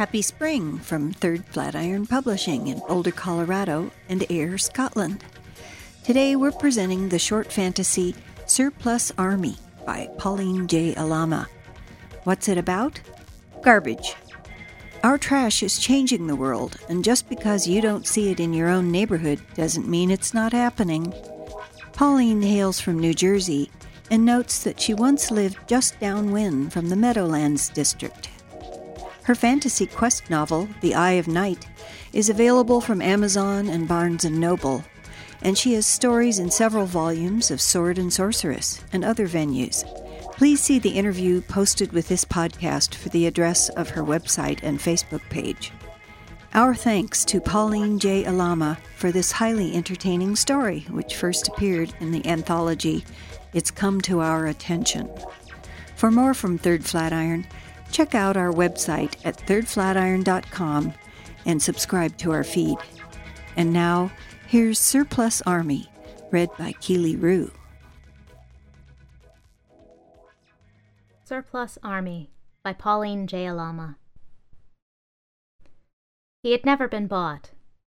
Happy spring from Third Flatiron Publishing in Boulder, Colorado, and Ayr, Scotland. Today we're presenting the short fantasy Surplus Army by Pauline J. Alama. What's it about? Garbage. Our trash is changing the world, and just because you don't see it in your own neighborhood doesn't mean it's not happening. Pauline hails from New Jersey and notes that she once lived just downwind from the Meadowlands district. Her fantasy quest novel, The Eye of Night, is available from Amazon and Barnes & Noble, and she has stories in several volumes of Sword and Sorceress and other venues. Please see the interview posted with this podcast for the address of her website and Facebook page. Our thanks to Pauline J. Alama for this highly entertaining story, which first appeared in the anthology It's Come to Our Attention. For more from Third Flatiron, check out our website at thirdflatiron.com and subscribe to our feed. And now, here's Surplus Army, read by Keely Rew. Surplus Army by Pauline J. Alama. He had never been bought.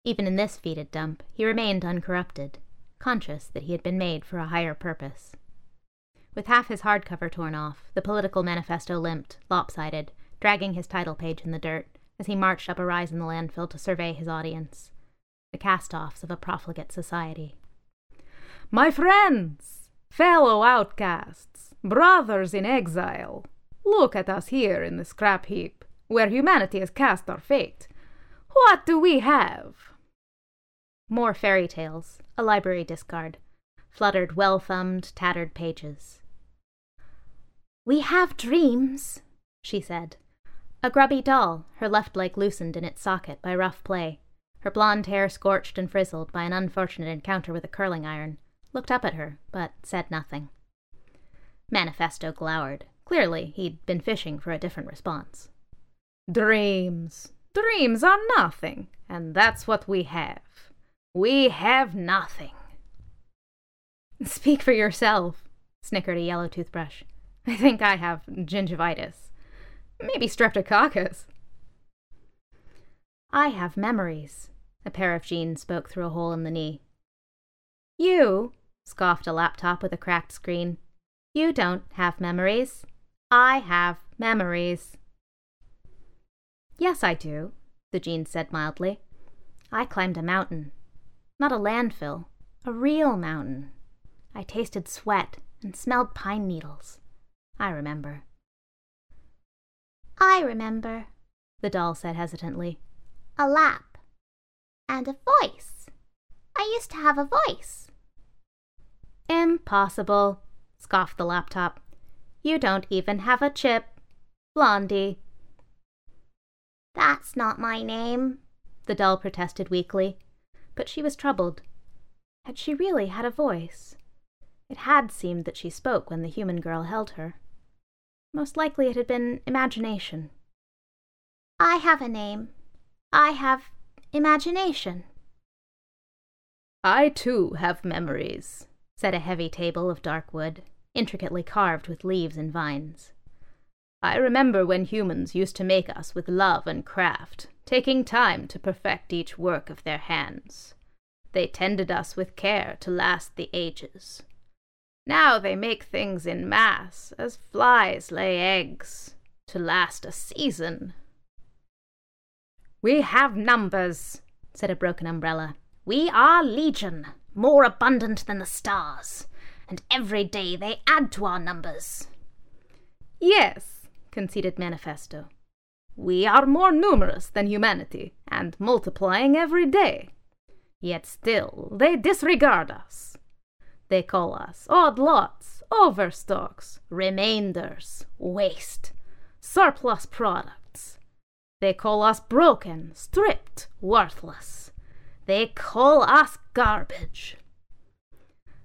Even in this fetid dump, he remained uncorrupted, conscious that he had been made for a higher purpose. With half his hardcover torn off, the political manifesto limped, lopsided, dragging his title page in the dirt as he marched up a rise in the landfill to survey his audience. The cast offs of a profligate society. My friends, fellow outcasts, brothers in exile, look at us here in the scrap heap, where humanity has cast our fate. What do we have? More fairy tales, a library discard, fluttered well thumbed, tattered pages. We have dreams, she said. A grubby doll, her left leg loosened in its socket by rough play, her blonde hair scorched and frizzled by an unfortunate encounter with a curling iron, looked up at her, but said nothing. Manifesto glowered. Clearly, he'd been fishing for a different response. Dreams. Dreams are nothing, and that's what we have. We have nothing. Speak for yourself, snickered a yellow toothbrush. I think I have gingivitis. Maybe streptococcus. I have memories, a pair of jeans spoke through a hole in the knee. You, scoffed a laptop with a cracked screen. You don't have memories. I have memories. Yes, I do, the jeans said mildly. I climbed a mountain. Not a landfill, a real mountain. I tasted sweat and smelled pine needles. I remember. I remember, the doll said hesitantly. A lap. And a voice. I used to have a voice. Impossible, scoffed the laptop. You don't even have a chip. Blondie. That's not my name, the doll protested weakly. But she was troubled. Had she really had a voice? It had seemed that she spoke when the human girl held her. Most likely it had been imagination. I have a name. I have imagination. I too have memories, said a heavy table of dark wood, intricately carved with leaves and vines. I remember when humans used to make us with love and craft, taking time to perfect each work of their hands. They tended us with care to last the ages. Now they make things in mass, as flies lay eggs, to last a season. We have numbers, said a broken umbrella. We are legion, more abundant than the stars, and every day they add to our numbers. Yes, conceded Manifesto. We are more numerous than humanity, and multiplying every day. Yet still they disregard us. They call us odd lots, overstocks, remainders, waste, surplus products. They call us broken, stripped, worthless. They call us garbage.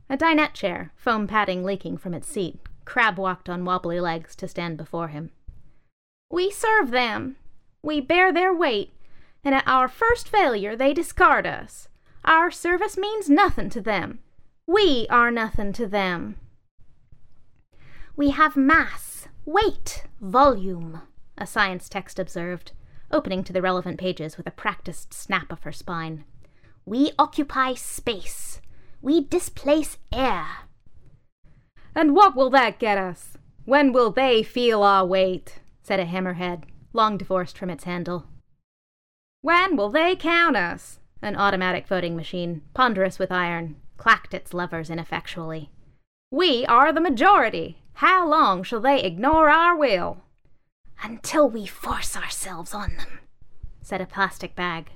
A dinette chair, foam padding leaking from its seat, Crab walked on wobbly legs to stand before him. We serve them. We bear their weight, and at our first failure they discard us. Our service means nothing to them. We are nothing to them. We have mass, weight, volume, a science text observed. opening to the relevant pages with a practiced snap of her spine. We occupy space. We displace air. And what will that get us? When will they feel our weight? said a hammerhead, long divorced from its handle. When will they count us? An automatic voting machine, ponderous with iron, clacked its levers ineffectually. We are the majority. How long shall they ignore our will? Until we force ourselves on them, said a plastic bag.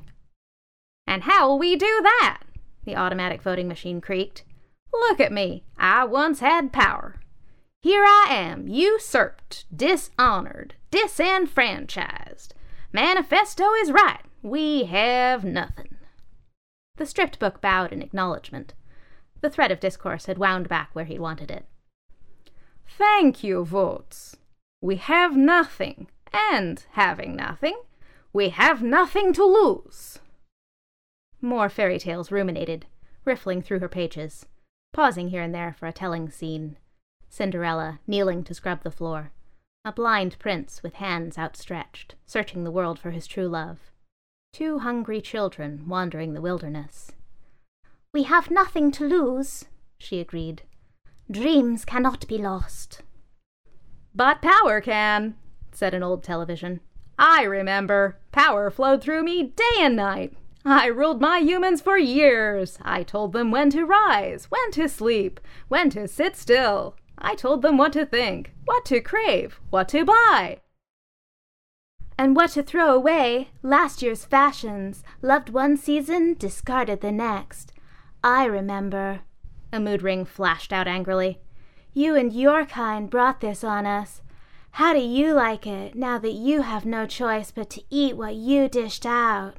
And how will we do that? The automatic voting machine creaked. Look at me. I once had power. Here I am, usurped, dishonored, disenfranchised. Manifesto is right. We have nothing. The stripped book bowed in acknowledgement. The thread of discourse had wound back where he wanted it. Thank you, votes. We have nothing, and having nothing, we have nothing to lose. More fairy tales ruminated, riffling through her pages, pausing here and there for a telling scene. Cinderella kneeling to scrub the floor, a blind prince with hands outstretched, searching the world for his true love, two hungry children wandering the wilderness. We have nothing to lose, she agreed. Dreams cannot be lost. But power can, said an old television. I remember. Power flowed through me day and night. I ruled my humans for years. I told them when to rise, when to sleep, when to sit still. I told them what to think, what to crave, what to buy. And what to throw away, last year's fashions, loved one season, discarded the next. I remember. A mood ring flashed out angrily. You and your kind brought this on us. How do you like it now that you have no choice but to eat what you dished out?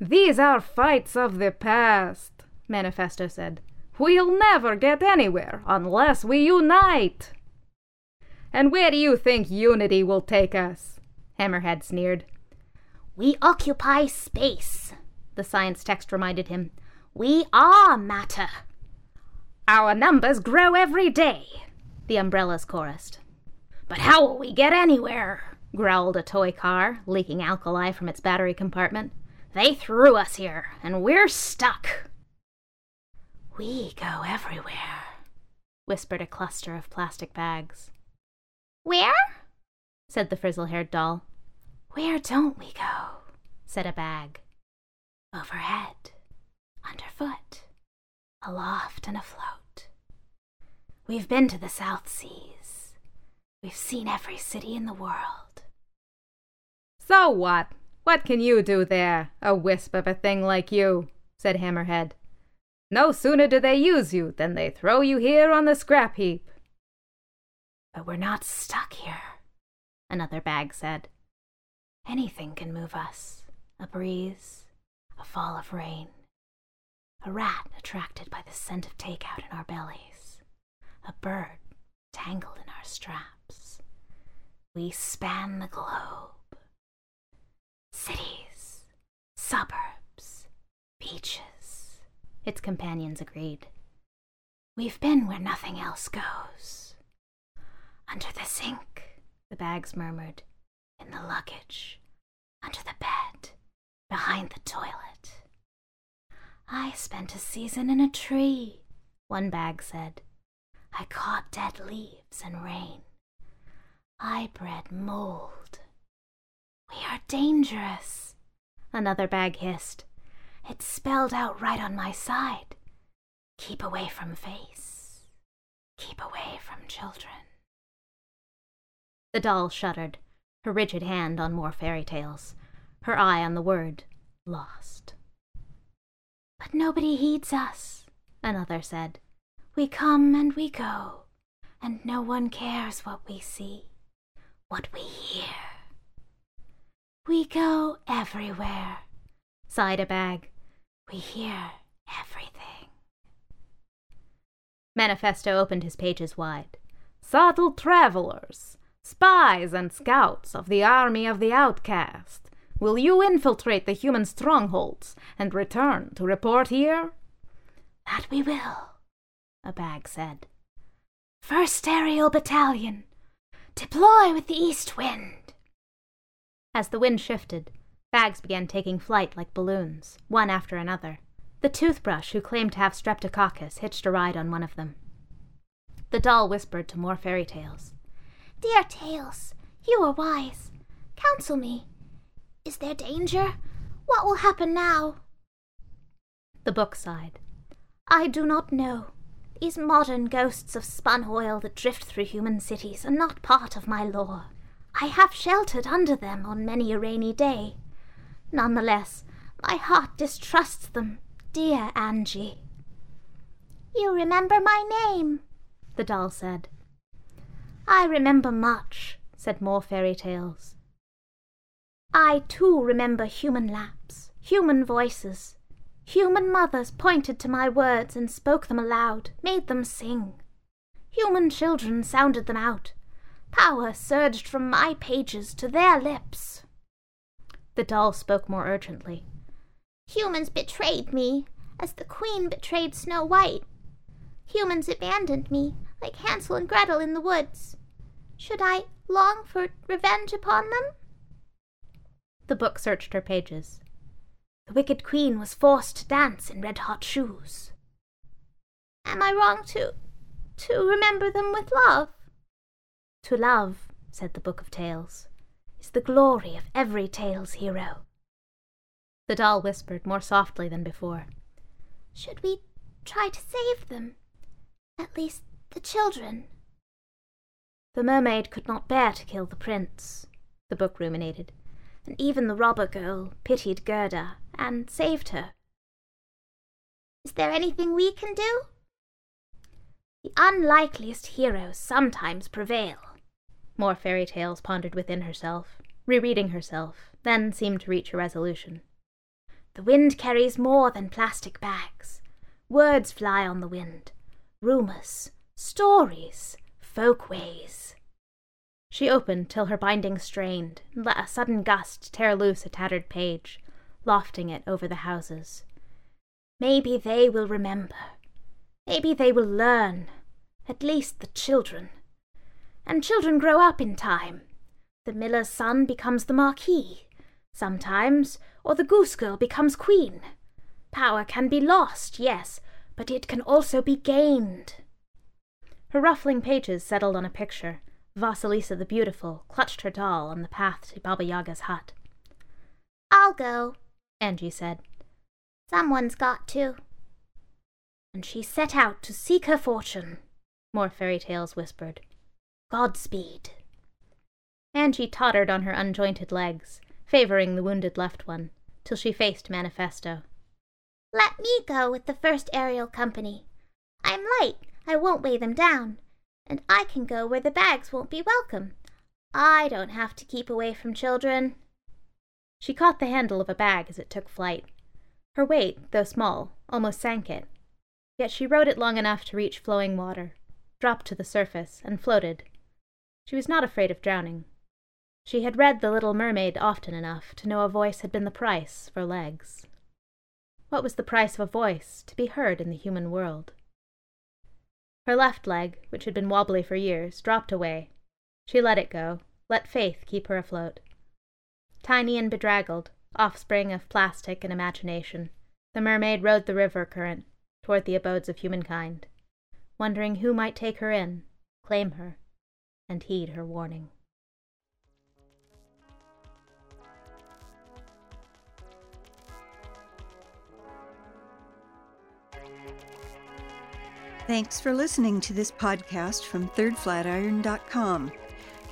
These are fights of the past, Manifesto said. We'll never get anywhere unless we unite. And where do you think unity will take us? Hammerhead sneered. We occupy space, the science text reminded him. We are matter. Our numbers grow every day, the umbrellas chorused. But how will we get anywhere? growled a toy car, leaking alkali from its battery compartment. They threw us here, and we're stuck. We go everywhere, whispered a cluster of plastic bags. Where? said the frizzle haired doll. Where don't we go? said a bag. Overhead, underfoot, aloft and afloat. We've been to the South Seas. We've seen every city in the world. So what? What can you do there, a wisp of a thing like you? said Hammerhead. No sooner do they use you than they throw you here on the scrap heap. But we're not stuck here, another bag said. Anything can move us a breeze, a fall of rain, a rat attracted by the scent of takeout in our bellies, a bird tangled in our straps. We span the globe Cities, suburbs, beaches, its companions agreed. We've been where nothing else goes. Under the sink, the bags murmured, in the luggage, under the bed, behind the toilet. I spent a season in a tree, one bag said. I caught dead leaves and rain. I bred mold we are dangerous, another bag hissed. It's spelled out right on my side. Keep away from face. Keep away from children. The doll shuddered, her rigid hand on more fairy tales, her eye on the word lost. But nobody heeds us, another said. We come and we go, and no one cares what we see, what we hear. We go everywhere, sighed a bag. We hear everything. Manifesto opened his pages wide. Subtle travelers, spies and scouts of the army of the outcast, will you infiltrate the human strongholds and return to report here? That we will, a bag said. First Aerial Battalion, deploy with the east wind. As the wind shifted, bags began taking flight like balloons, one after another. The toothbrush who claimed to have streptococcus hitched a ride on one of them. The doll whispered to more fairy tales. Dear Tales, you are wise. Counsel me. Is there danger? What will happen now? The book sighed. I do not know. These modern ghosts of spun oil that drift through human cities are not part of my lore. I have sheltered under them on many a rainy day. Nonetheless, my heart distrusts them, dear Angie. You remember my name, the doll said. I remember much, said more fairy tales. I too remember human laps, human voices, Human mothers pointed to my words and spoke them aloud, made them sing. Human children sounded them out. Power surged from my pages to their lips. The doll spoke more urgently. Humans betrayed me, as the queen betrayed Snow White. Humans abandoned me, like Hansel and Gretel in the woods. Should I long for revenge upon them? The book searched her pages. The wicked queen was forced to dance in red hot shoes. Am I wrong to. to remember them with love? To love, said the Book of Tales, is the glory of every tale's hero. The doll whispered more softly than before. Should we try to save them? At least the children. The mermaid could not bear to kill the prince, the book ruminated, even the robber girl pitied Gerda and saved her. Is there anything we can do? The unlikeliest heroes sometimes prevail. More fairy tales pondered within herself, rereading herself, then seemed to reach a resolution. The wind carries more than plastic bags. Words fly on the wind. Rumours, stories, folkways. She opened till her binding strained, and let a sudden gust tear loose a tattered page, lofting it over the houses. Maybe they will remember. Maybe they will learn. At least the children. And children grow up in time. The miller's son becomes the marquis, sometimes, or the goose girl becomes queen. Power can be lost, yes, but it can also be gained. Her ruffling pages settled on a picture. Vasilisa the Beautiful clutched her doll on the path to Baba Yaga's hut. I'll go, Angie said. Someone's got to. And she set out to seek her fortune, more fairy tales whispered. Godspeed. Angie tottered on her unjointed legs, favoring the wounded left one, till she faced Manifesto. Let me go with the first aerial company. I'm light, I won't weigh them down, and I can go where the bags won't be welcome. I don't have to keep away from children. She caught the handle of a bag as it took flight. Her weight, though small, almost sank it. Yet she rode it long enough to reach flowing water, dropped to the surface, and floated. She was not afraid of drowning. She had read The Little Mermaid often enough to know a voice had been the price for legs. What was the price of a voice to be heard in the human world? Her left leg, which had been wobbly for years, dropped away. She let it go, let faith keep her afloat. Tiny and bedraggled, offspring of plastic and imagination, the mermaid rode the river current toward the abodes of humankind, wondering who might take her in, claim her, and heed her warning. Thanks for listening to this podcast from thirdflatiron.com.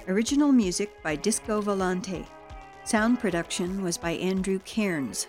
Original music by Disco Volante. Sound production was by Andrew Cairns.